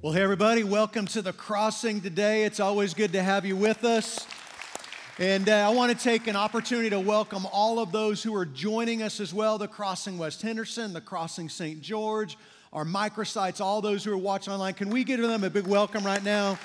Well, hey, everybody, welcome to the crossing today. It's always good to have you with us. And uh, I want to take an opportunity to welcome all of those who are joining us as well the Crossing West Henderson, the Crossing St. George, our microsites, all those who are watching online. Can we give them a big welcome right now?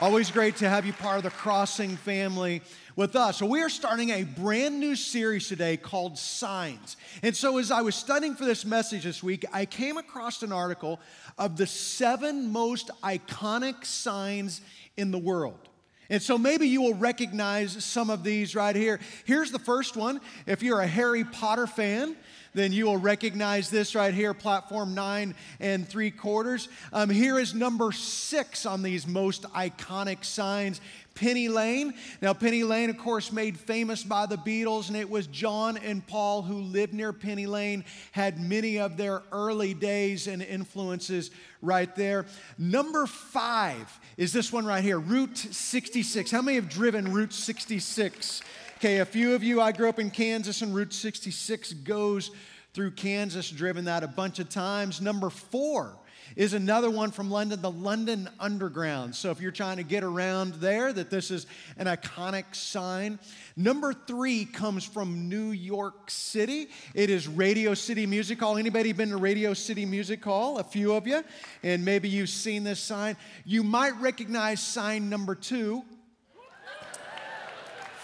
Always great to have you part of the Crossing family with us. So, we are starting a brand new series today called Signs. And so, as I was studying for this message this week, I came across an article of the seven most iconic signs in the world. And so maybe you will recognize some of these right here. Here's the first one. If you're a Harry Potter fan, then you will recognize this right here, platform nine and three quarters. Um, here is number six on these most iconic signs. Penny Lane. Now, Penny Lane, of course, made famous by the Beatles, and it was John and Paul who lived near Penny Lane, had many of their early days and influences right there. Number five is this one right here, Route 66. How many have driven Route 66? Okay, a few of you, I grew up in Kansas, and Route 66 goes through Kansas, driven that a bunch of times. Number four is another one from London, the London Underground. So if you're trying to get around there, that this is an iconic sign. Number three comes from New York City. It is Radio City Music Hall. Anybody been to Radio City Music Hall? A few of you. And maybe you've seen this sign. You might recognize sign number two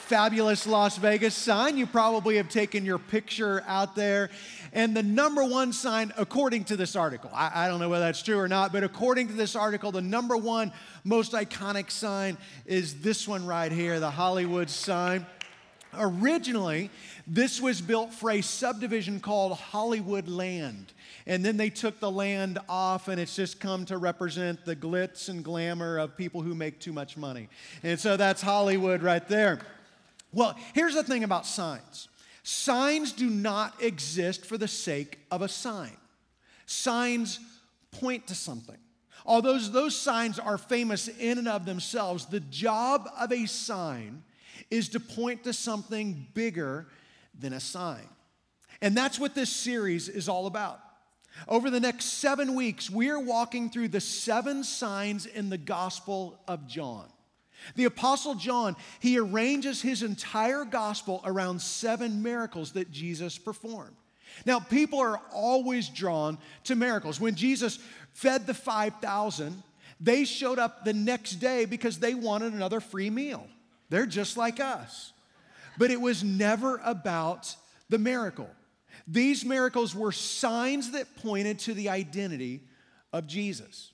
fabulous Las Vegas sign. You probably have taken your picture out there. And the number one sign, according to this article, I, I, don't know whether that's true or not, but according to this article, the number one most iconic sign is this one right here, the Hollywood sign. Originally, this was built for a subdivision called Hollywood Land. And then they took the land off, and it's just come to represent the glitz and glamour of people who make too much money. And so that's Hollywood right there. Well, here's the thing about signs signs do not exist for the sake of a sign, signs point to something. Although those signs are famous in and of themselves, the job of a sign is to point to something bigger than a sign. And that's what this series is all about. Over the next seven weeks, we're walking through the seven signs in the Gospel of John. The Apostle John, he arranges his entire gospel around seven miracles that Jesus performed. Now, people are always drawn to miracles. When Jesus fed the 5,000, they showed up the next day because they wanted another free meal. They're just like us. But it was never about the miracle. These miracles were signs that pointed to the identity of Jesus.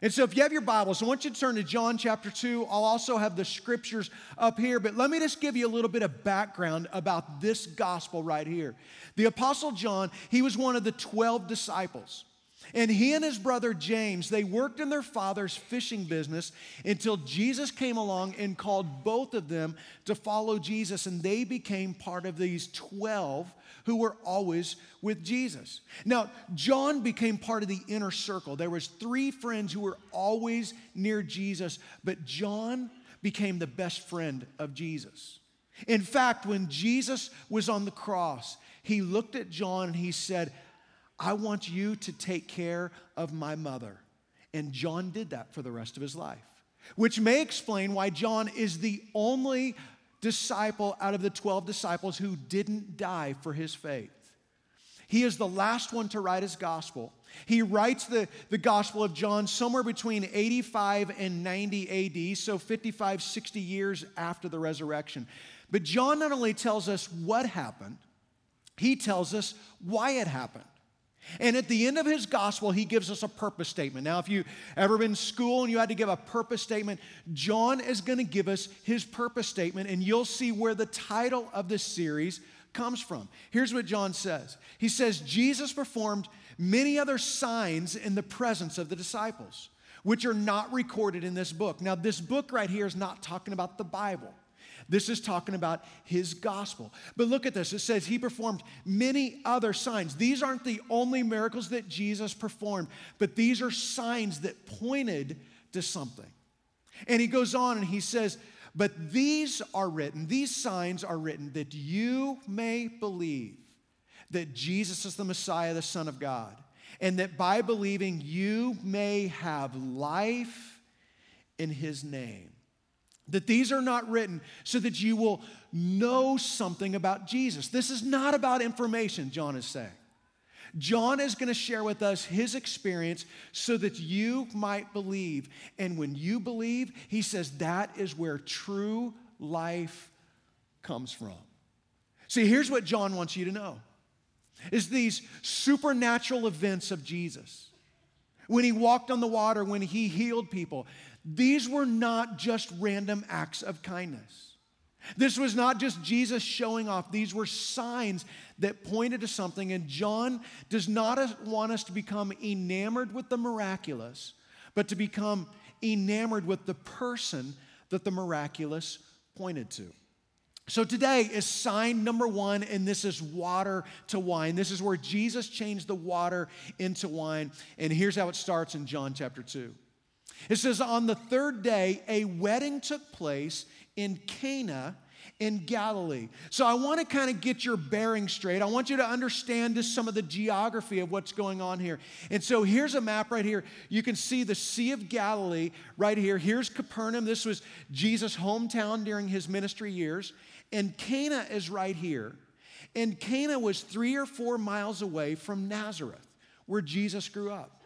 And so, if you have your Bibles, I want you to turn to John chapter 2. I'll also have the scriptures up here, but let me just give you a little bit of background about this gospel right here. The Apostle John, he was one of the 12 disciples. And he and his brother James, they worked in their father's fishing business until Jesus came along and called both of them to follow Jesus. And they became part of these 12 who were always with Jesus. Now, John became part of the inner circle. There was three friends who were always near Jesus, but John became the best friend of Jesus. In fact, when Jesus was on the cross, he looked at John and he said, I want you to take care of my mother. And John did that for the rest of his life, which may explain why John is the only disciple out of the 12 disciples who didn't die for his faith. He is the last one to write his gospel. He writes the, the Gospel of John somewhere between 85 and 90 AD, so 55, 60 years after the resurrection. But John not only tells us what happened, he tells us why it happened. And at the end of his gospel, he gives us a purpose statement. Now, if you've ever been in school and you had to give a purpose statement, John is going to give us his purpose statement, and you'll see where the title of this series comes from. Here's what John says He says, Jesus performed many other signs in the presence of the disciples, which are not recorded in this book. Now, this book right here is not talking about the Bible. This is talking about his gospel. But look at this. It says he performed many other signs. These aren't the only miracles that Jesus performed, but these are signs that pointed to something. And he goes on and he says, But these are written, these signs are written that you may believe that Jesus is the Messiah, the Son of God and that by believing you may have life in his name. That these are not written so that you will know something about Jesus. This is not about information, John is saying. John is going to share with us his experience so that you might believe. And when you believe, he says that is where true life comes from. See, here's what John wants you to know is these supernatural events of Jesus. When he walked on the water, when he healed people, these were not just random acts of kindness. This was not just Jesus showing off, these were signs that pointed to something. And John does not want us to become enamored with the miraculous, but to become enamored with the person that the miraculous pointed to. So today is sign number one, and this is water to wine. This is where Jesus changed the water into wine. And here's how it starts in John chapter 2. It says, On the third day, a wedding took place in Cana in Galilee. So I want to kind of get your bearing straight. I want you to understand just some of the geography of what's going on here. And so here's a map right here. You can see the Sea of Galilee right here. Here's Capernaum. This was Jesus' hometown during his ministry years. And Cana is right here. And Cana was three or four miles away from Nazareth, where Jesus grew up.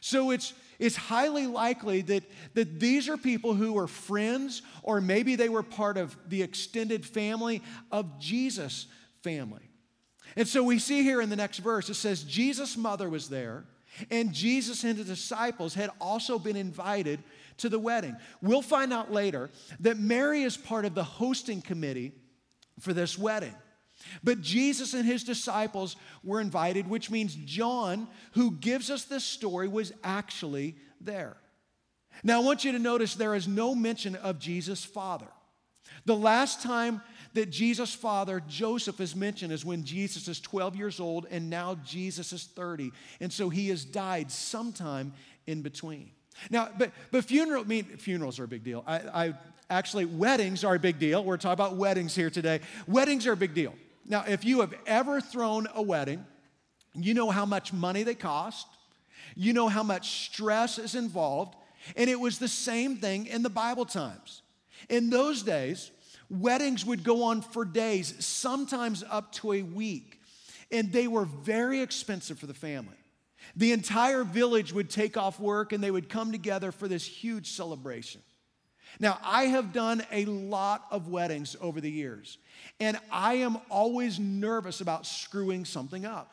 So it's, it's highly likely that, that these are people who were friends, or maybe they were part of the extended family of Jesus' family. And so we see here in the next verse, it says, Jesus' mother was there, and Jesus and the disciples had also been invited to the wedding. We'll find out later that Mary is part of the hosting committee for this wedding. But Jesus and his disciples were invited, which means John, who gives us this story, was actually there. Now, I want you to notice there is no mention of Jesus' father. The last time that Jesus' father, Joseph, is mentioned is when Jesus is 12 years old and now Jesus is 30. And so he has died sometime in between. Now, but, but funeral, I mean, funerals are a big deal. I, I actually, weddings are a big deal. We're talking about weddings here today. Weddings are a big deal. Now, if you have ever thrown a wedding, you know how much money they cost, you know how much stress is involved, and it was the same thing in the Bible times. In those days, weddings would go on for days, sometimes up to a week, and they were very expensive for the family. The entire village would take off work and they would come together for this huge celebration. Now, I have done a lot of weddings over the years, and I am always nervous about screwing something up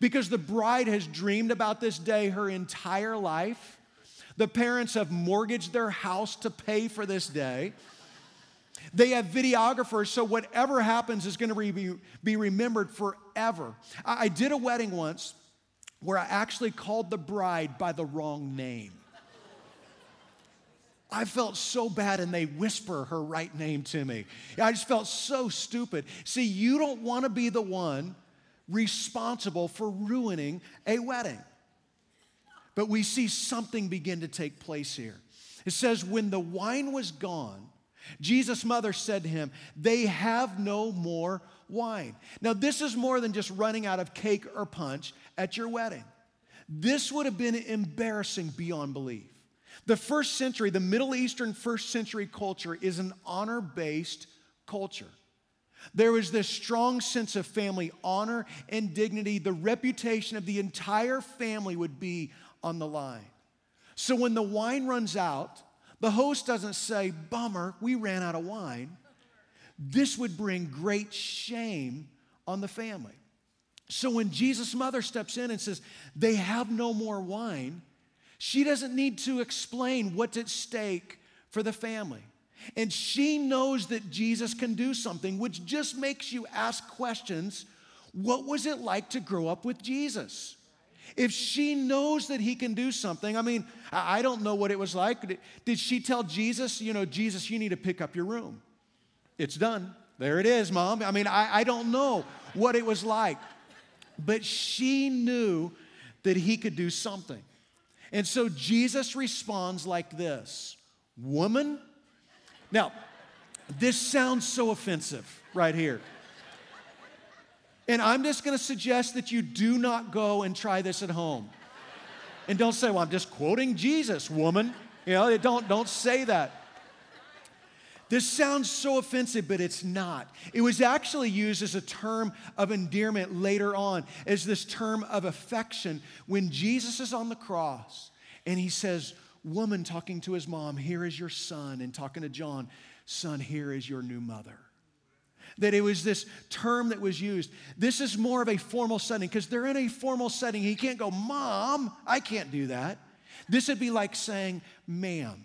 because the bride has dreamed about this day her entire life. The parents have mortgaged their house to pay for this day. They have videographers, so whatever happens is going to be, be remembered forever. I, I did a wedding once where I actually called the bride by the wrong name. I felt so bad, and they whisper her right name to me. I just felt so stupid. See, you don't want to be the one responsible for ruining a wedding. But we see something begin to take place here. It says, When the wine was gone, Jesus' mother said to him, They have no more wine. Now, this is more than just running out of cake or punch at your wedding. This would have been embarrassing beyond belief. The first century, the Middle Eastern first century culture is an honor based culture. There was this strong sense of family honor and dignity. The reputation of the entire family would be on the line. So when the wine runs out, the host doesn't say, Bummer, we ran out of wine. This would bring great shame on the family. So when Jesus' mother steps in and says, They have no more wine, she doesn't need to explain what's at stake for the family. And she knows that Jesus can do something, which just makes you ask questions. What was it like to grow up with Jesus? If she knows that he can do something, I mean, I don't know what it was like. Did she tell Jesus, you know, Jesus, you need to pick up your room? It's done. There it is, mom. I mean, I, I don't know what it was like, but she knew that he could do something. And so Jesus responds like this Woman, now, this sounds so offensive right here. And I'm just gonna suggest that you do not go and try this at home. And don't say, well, I'm just quoting Jesus, woman. You know, don't, don't say that. This sounds so offensive, but it's not. It was actually used as a term of endearment later on, as this term of affection when Jesus is on the cross and he says, Woman talking to his mom, here is your son, and talking to John, Son, here is your new mother. That it was this term that was used. This is more of a formal setting because they're in a formal setting. He can't go, Mom, I can't do that. This would be like saying, Ma'am.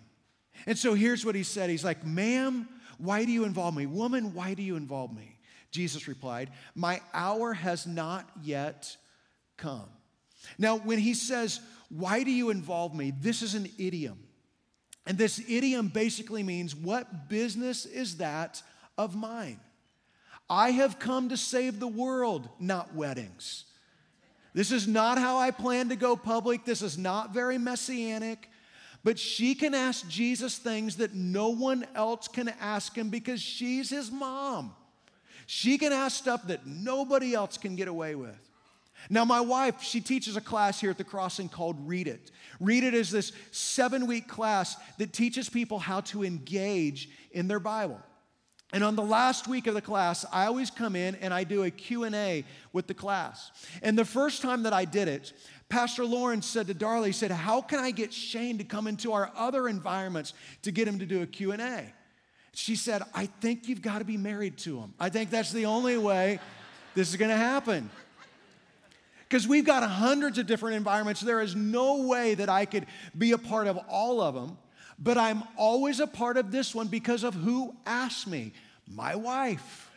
And so here's what he said He's like, Ma'am, why do you involve me? Woman, why do you involve me? Jesus replied, My hour has not yet come. Now, when he says, Why do you involve me? This is an idiom. And this idiom basically means, What business is that of mine? I have come to save the world, not weddings. This is not how I plan to go public. This is not very messianic. But she can ask Jesus things that no one else can ask him because she's his mom. She can ask stuff that nobody else can get away with. Now, my wife, she teaches a class here at the crossing called Read It. Read It is this seven week class that teaches people how to engage in their Bible. And on the last week of the class, I always come in and I do a Q&A with the class. And the first time that I did it, Pastor Lawrence said to Darla, he said, how can I get Shane to come into our other environments to get him to do a Q&A? She said, I think you've got to be married to him. I think that's the only way this is going to happen. Because we've got hundreds of different environments. There is no way that I could be a part of all of them, but I'm always a part of this one because of who asked me my wife.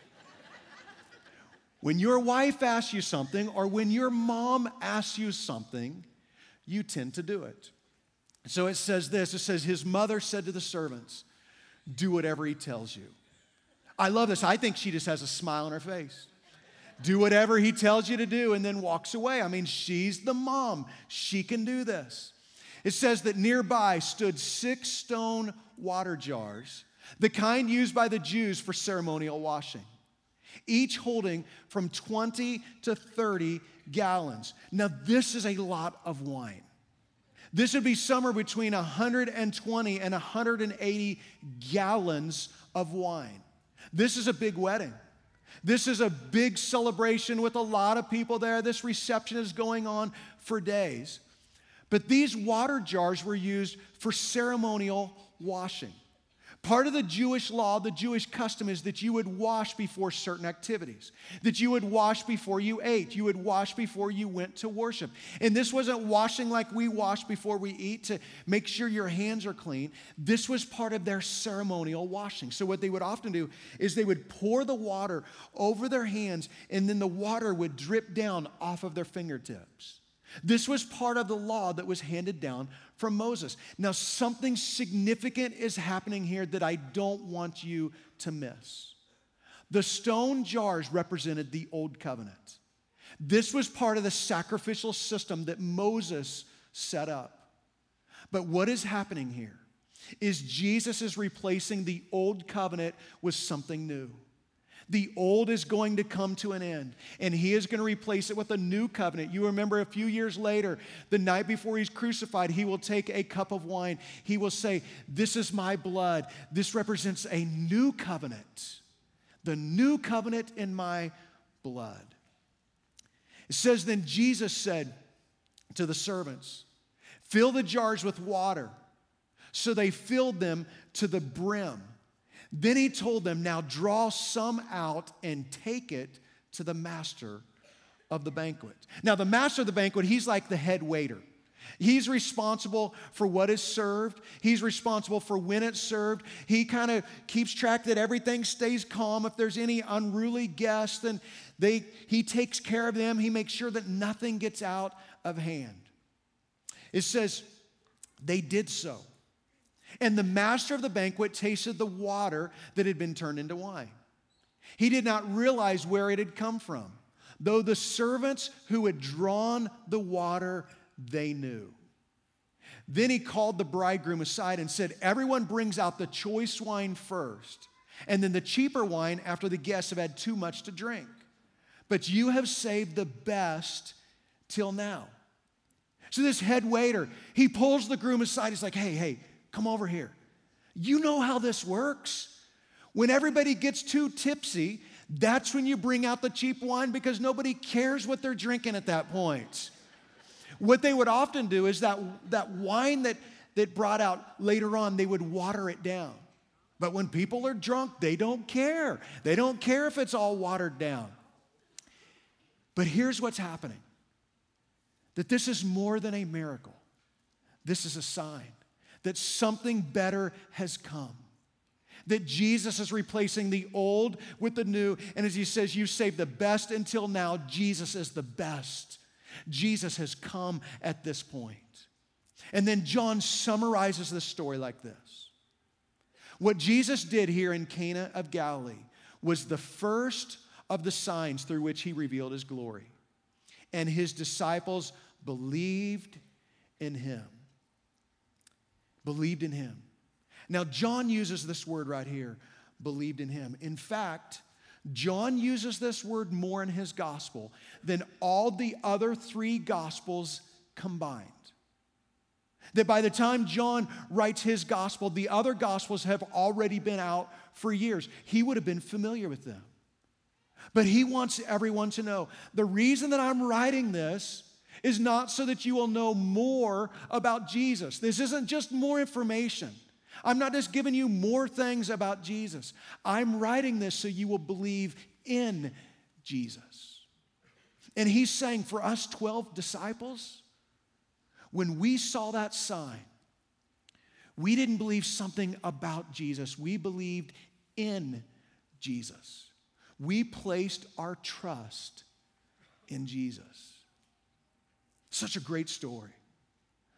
When your wife asks you something or when your mom asks you something, you tend to do it. So it says this it says, His mother said to the servants, Do whatever he tells you. I love this. I think she just has a smile on her face. Do whatever he tells you to do and then walks away. I mean, she's the mom. She can do this. It says that nearby stood six stone water jars, the kind used by the Jews for ceremonial washing each holding from 20 to 30 gallons. Now, this is a lot of wine. This would be somewhere between 120 and 180 gallons of wine. This is a big wedding. This is a big celebration with a lot of people there. This reception is going on for days. But these water jars were used for ceremonial washing. Part of the Jewish law, the Jewish custom is that you would wash before certain activities, that you would wash before you ate, you would wash before you went to worship. And this wasn't washing like we wash before we eat to make sure your hands are clean. This was part of their ceremonial washing. So, what they would often do is they would pour the water over their hands, and then the water would drip down off of their fingertips. This was part of the law that was handed down from Moses. Now, something significant is happening here that I don't want you to miss. The stone jars represented the old covenant. This was part of the sacrificial system that Moses set up. But what is happening here is Jesus is replacing the old covenant with something new. The old is going to come to an end, and he is going to replace it with a new covenant. You remember a few years later, the night before he's crucified, he will take a cup of wine. He will say, This is my blood. This represents a new covenant, the new covenant in my blood. It says, Then Jesus said to the servants, Fill the jars with water. So they filled them to the brim. Then he told them, Now draw some out and take it to the master of the banquet. Now, the master of the banquet, he's like the head waiter. He's responsible for what is served. He's responsible for when it's served. He kind of keeps track that everything stays calm. If there's any unruly guests, then they, he takes care of them. He makes sure that nothing gets out of hand. It says, they did so. And the master of the banquet tasted the water that had been turned into wine. He did not realize where it had come from, though the servants who had drawn the water, they knew. Then he called the bridegroom aside and said, Everyone brings out the choice wine first, and then the cheaper wine after the guests have had too much to drink. but you have saved the best till now. So this head waiter, he pulls the groom aside. He's like, hey, hey, come over here. You know how this works. When everybody gets too tipsy, that's when you bring out the cheap wine because nobody cares what they're drinking at that point. What they would often do is that, that wine that, that brought out later on, they would water it down. But when people are drunk, they don't care. They don't care if it's all watered down. But here's what's happening that this is more than a miracle, this is a sign that something better has come. That Jesus is replacing the old with the new. And as he says, you saved the best until now, Jesus is the best. Jesus has come at this point. And then John summarizes the story like this What Jesus did here in Cana of Galilee was the first of the signs through which he revealed his glory. And his disciples believed in him. Believed in him. Now, John uses this word right here believed in him. In fact, John uses this word more in his gospel than all the other three gospels combined. That by the time John writes his gospel, the other gospels have already been out for years. He would have been familiar with them. But he wants everyone to know the reason that I'm writing this is not so that you will know more about Jesus. This isn't just more information. I'm not just giving you more things about Jesus. I'm writing this so you will believe in Jesus. And he's saying for us 12 disciples, when we saw that sign, we didn't believe something about Jesus, we believed in Jesus. We placed our trust in Jesus. Such a great story.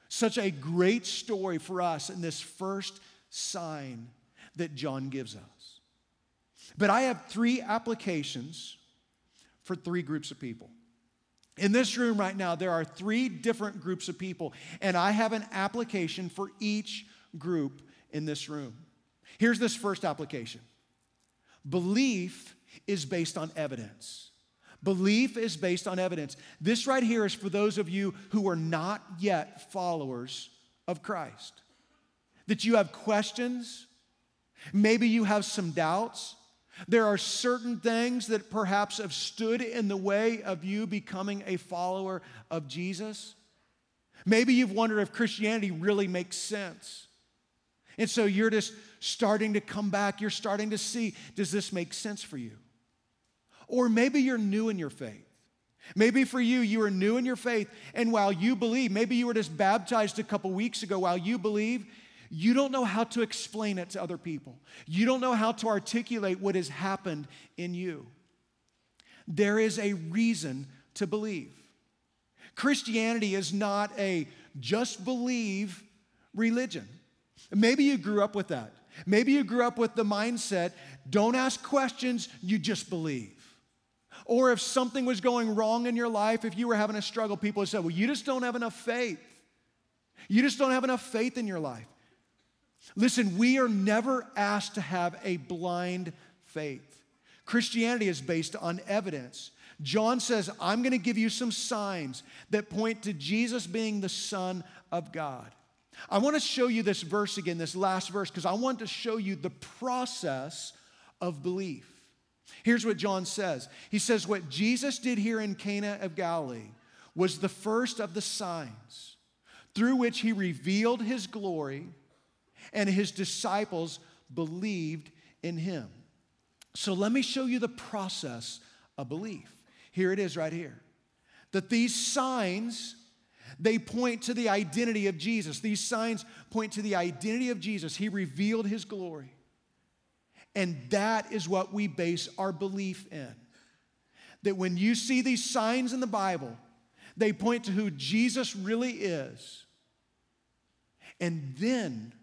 Such a great story for us in this first sign that John gives us. But I have three applications for three groups of people. In this room right now, there are three different groups of people, and I have an application for each group in this room. Here's this first application belief is based on evidence. Belief is based on evidence. This right here is for those of you who are not yet followers of Christ. That you have questions, maybe you have some doubts. There are certain things that perhaps have stood in the way of you becoming a follower of Jesus. Maybe you've wondered if Christianity really makes sense. And so you're just starting to come back. You're starting to see does this make sense for you? Or maybe you're new in your faith. Maybe for you, you are new in your faith, and while you believe, maybe you were just baptized a couple weeks ago, while you believe, you don't know how to explain it to other people. You don't know how to articulate what has happened in you. There is a reason to believe. Christianity is not a just believe religion. Maybe you grew up with that. Maybe you grew up with the mindset don't ask questions, you just believe. Or if something was going wrong in your life, if you were having a struggle, people would say, Well, you just don't have enough faith. You just don't have enough faith in your life. Listen, we are never asked to have a blind faith. Christianity is based on evidence. John says, I'm going to give you some signs that point to Jesus being the Son of God. I want to show you this verse again, this last verse, because I want to show you the process of belief. Here's what John says He says, What Jesus did here in Cana of Galilee was the first of the signs through which he revealed his glory, and his disciples believed in him. So let me show you the process of belief. Here it is right here. That these signs they point to the identity of Jesus. These signs point to the identity of Jesus. He revealed his glory. And that is what we base our belief in. That when you see these signs in the Bible, they point to who Jesus really is. And then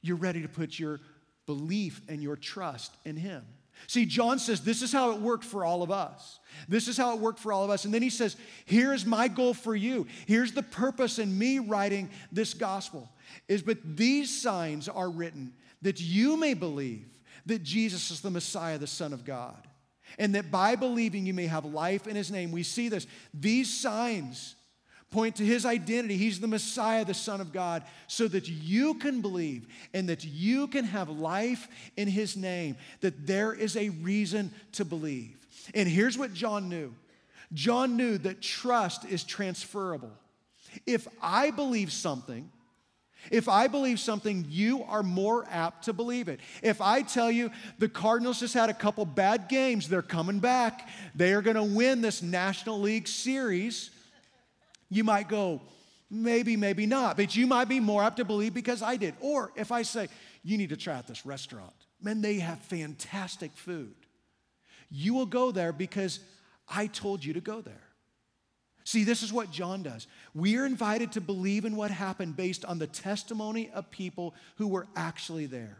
you're ready to put your belief and your trust in Him. See, John says this is how it worked for all of us. This is how it worked for all of us. And then he says, Here's my goal for you. Here's the purpose in me writing this gospel is but these signs are written that you may believe that Jesus is the Messiah, the Son of God, and that by believing you may have life in his name. We see this. These signs point to his identity. He's the Messiah, the Son of God, so that you can believe and that you can have life in his name, that there is a reason to believe. And here's what John knew John knew that trust is transferable. If I believe something, if I believe something, you are more apt to believe it. If I tell you the Cardinals just had a couple bad games, they're coming back, they are going to win this National League series, you might go, maybe, maybe not, but you might be more apt to believe because I did. Or if I say, you need to try out this restaurant, man, they have fantastic food. You will go there because I told you to go there. See, this is what John does. We are invited to believe in what happened based on the testimony of people who were actually there.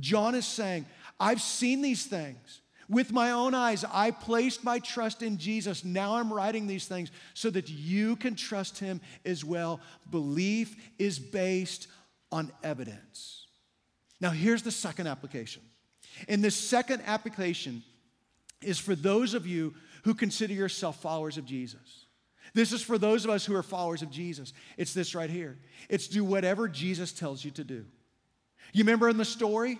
John is saying, I've seen these things. With my own eyes, I placed my trust in Jesus. Now I'm writing these things so that you can trust him as well. Belief is based on evidence. Now, here's the second application. In this second application is for those of you who consider yourself followers of Jesus. This is for those of us who are followers of Jesus. It's this right here it's do whatever Jesus tells you to do. You remember in the story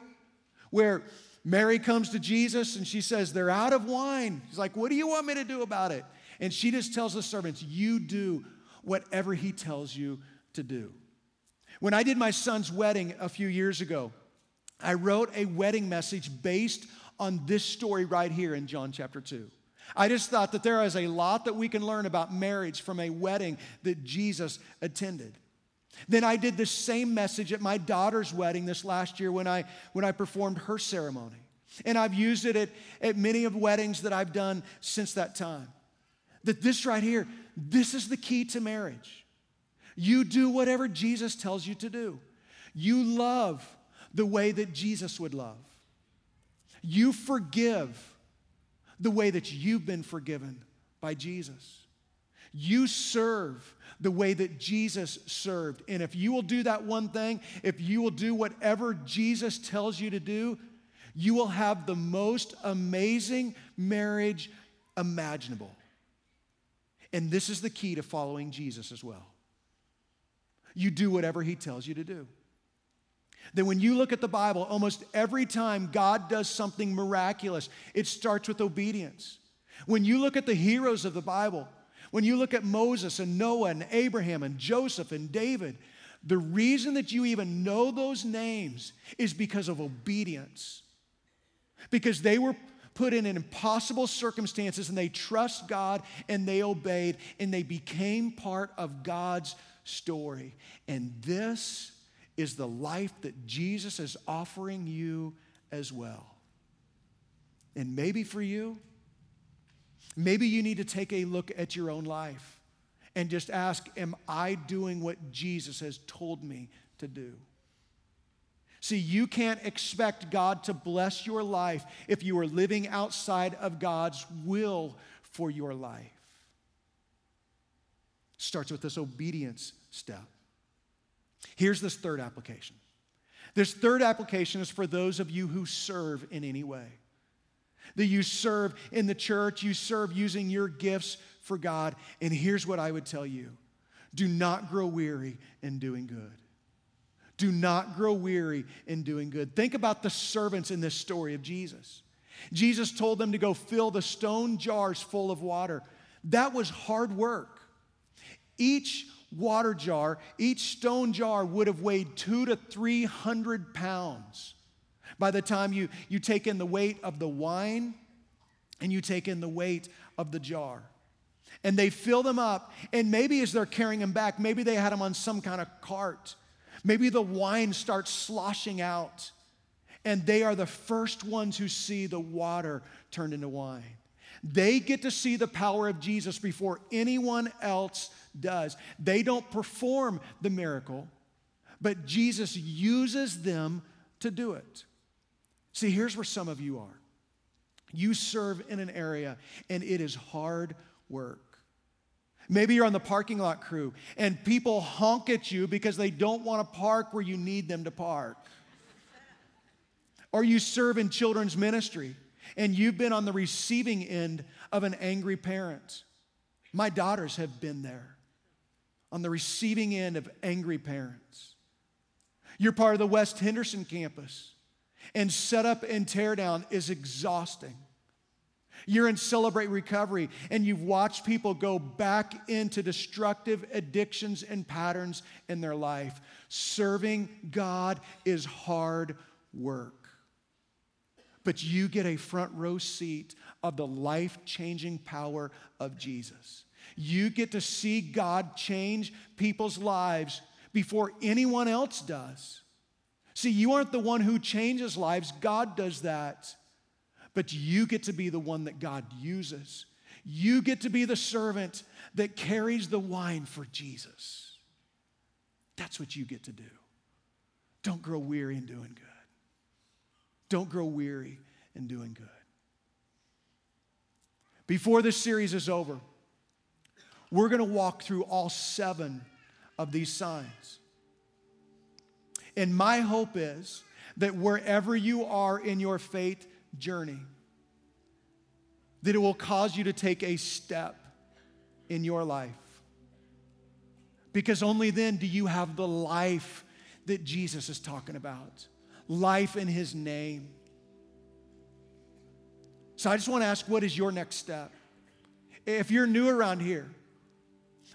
where Mary comes to Jesus and she says, They're out of wine. He's like, What do you want me to do about it? And she just tells the servants, You do whatever he tells you to do. When I did my son's wedding a few years ago, I wrote a wedding message based on this story right here in John chapter 2. I just thought that there is a lot that we can learn about marriage from a wedding that Jesus attended. Then I did the same message at my daughter's wedding this last year when I, when I performed her ceremony. And I've used it at, at many of weddings that I've done since that time. That this right here, this is the key to marriage. You do whatever Jesus tells you to do. You love the way that Jesus would love. You forgive the way that you've been forgiven by Jesus. You serve the way that Jesus served. And if you will do that one thing, if you will do whatever Jesus tells you to do, you will have the most amazing marriage imaginable. And this is the key to following Jesus as well. You do whatever he tells you to do. Then, when you look at the Bible, almost every time God does something miraculous, it starts with obedience. When you look at the heroes of the Bible, when you look at Moses and Noah and Abraham and Joseph and David, the reason that you even know those names is because of obedience. Because they were put in impossible circumstances and they trust God and they obeyed and they became part of God's story. And this is the life that Jesus is offering you as well. And maybe for you, maybe you need to take a look at your own life and just ask, Am I doing what Jesus has told me to do? See, you can't expect God to bless your life if you are living outside of God's will for your life. Starts with this obedience step. Here's this third application. This third application is for those of you who serve in any way. That you serve in the church, you serve using your gifts for God. And here's what I would tell you do not grow weary in doing good. Do not grow weary in doing good. Think about the servants in this story of Jesus. Jesus told them to go fill the stone jars full of water. That was hard work. Each water jar, each stone jar would have weighed two to 300 pounds. By the time you, you take in the weight of the wine and you take in the weight of the jar. And they fill them up, and maybe as they're carrying them back, maybe they had them on some kind of cart. Maybe the wine starts sloshing out, and they are the first ones who see the water turned into wine. They get to see the power of Jesus before anyone else does. They don't perform the miracle, but Jesus uses them to do it. See, here's where some of you are. You serve in an area and it is hard work. Maybe you're on the parking lot crew and people honk at you because they don't want to park where you need them to park. or you serve in children's ministry and you've been on the receiving end of an angry parent. My daughters have been there on the receiving end of angry parents. You're part of the West Henderson campus, and setup and teardown is exhausting. You're in Celebrate Recovery, and you've watched people go back into destructive addictions and patterns in their life. Serving God is hard work. But you get a front row seat of the life changing power of Jesus. You get to see God change people's lives before anyone else does. See, you aren't the one who changes lives, God does that. But you get to be the one that God uses. You get to be the servant that carries the wine for Jesus. That's what you get to do. Don't grow weary in doing good. Don't grow weary in doing good. Before this series is over, we're going to walk through all seven of these signs. And my hope is that wherever you are in your faith journey, that it will cause you to take a step in your life. Because only then do you have the life that Jesus is talking about life in His name. So I just want to ask what is your next step? If you're new around here,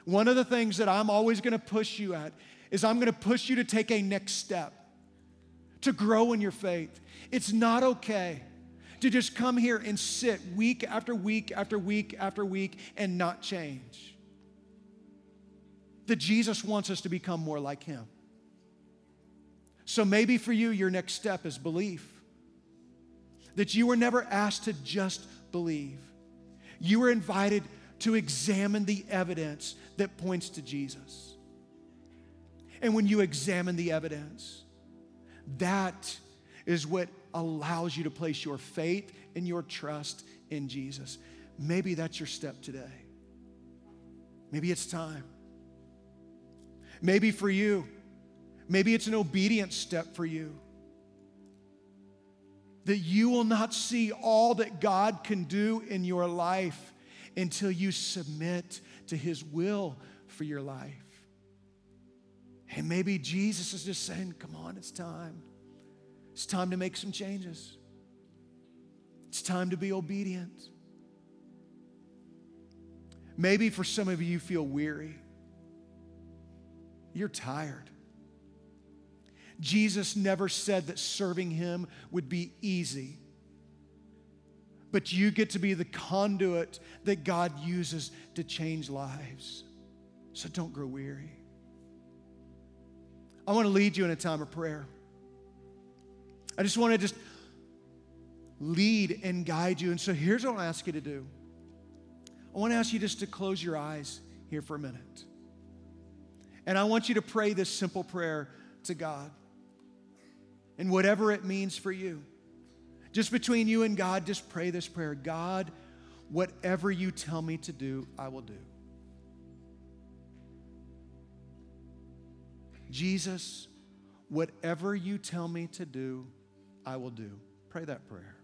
one of the things that I'm always going to push you at is I'm going to push you to take a next step, to grow in your faith. It's not okay to just come here and sit week after week after week after week and not change. That Jesus wants us to become more like Him. So maybe for you, your next step is belief. That you were never asked to just believe, you were invited to examine the evidence that points to Jesus. And when you examine the evidence, that is what allows you to place your faith and your trust in Jesus. Maybe that's your step today. Maybe it's time. Maybe for you, maybe it's an obedience step for you. That you will not see all that God can do in your life until you submit to His will for your life. And maybe Jesus is just saying, Come on, it's time. It's time to make some changes. It's time to be obedient. Maybe for some of you, you feel weary. You're tired. Jesus never said that serving him would be easy, but you get to be the conduit that God uses to change lives. So don't grow weary. I want to lead you in a time of prayer. I just want to just lead and guide you. And so here's what I ask you to do. I want to ask you just to close your eyes here for a minute. And I want you to pray this simple prayer to God. And whatever it means for you, just between you and God, just pray this prayer God, whatever you tell me to do, I will do. Jesus, whatever you tell me to do, I will do. Pray that prayer.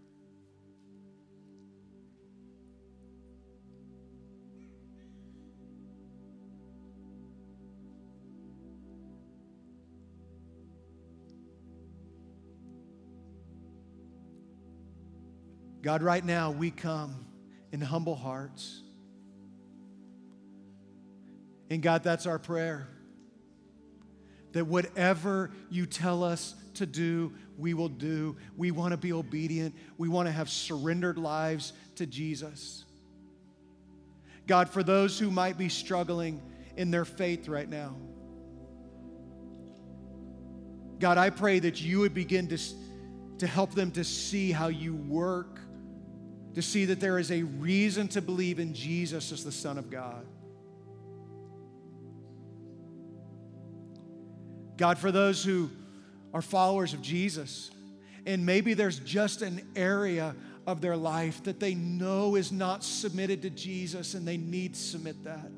God, right now we come in humble hearts. And God, that's our prayer. That whatever you tell us to do, we will do. We want to be obedient. We want to have surrendered lives to Jesus. God, for those who might be struggling in their faith right now, God, I pray that you would begin to, to help them to see how you work, to see that there is a reason to believe in Jesus as the Son of God. God, for those who are followers of Jesus. And maybe there's just an area of their life that they know is not submitted to Jesus and they need to submit that.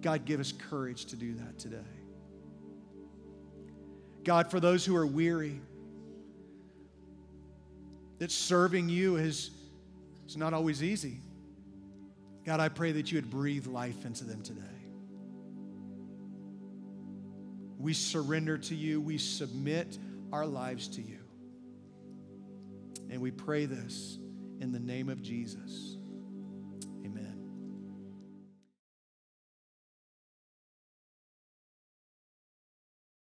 God, give us courage to do that today. God, for those who are weary, that serving you is, is not always easy. God, I pray that you would breathe life into them today. We surrender to you, we submit our lives to you. And we pray this in the name of Jesus.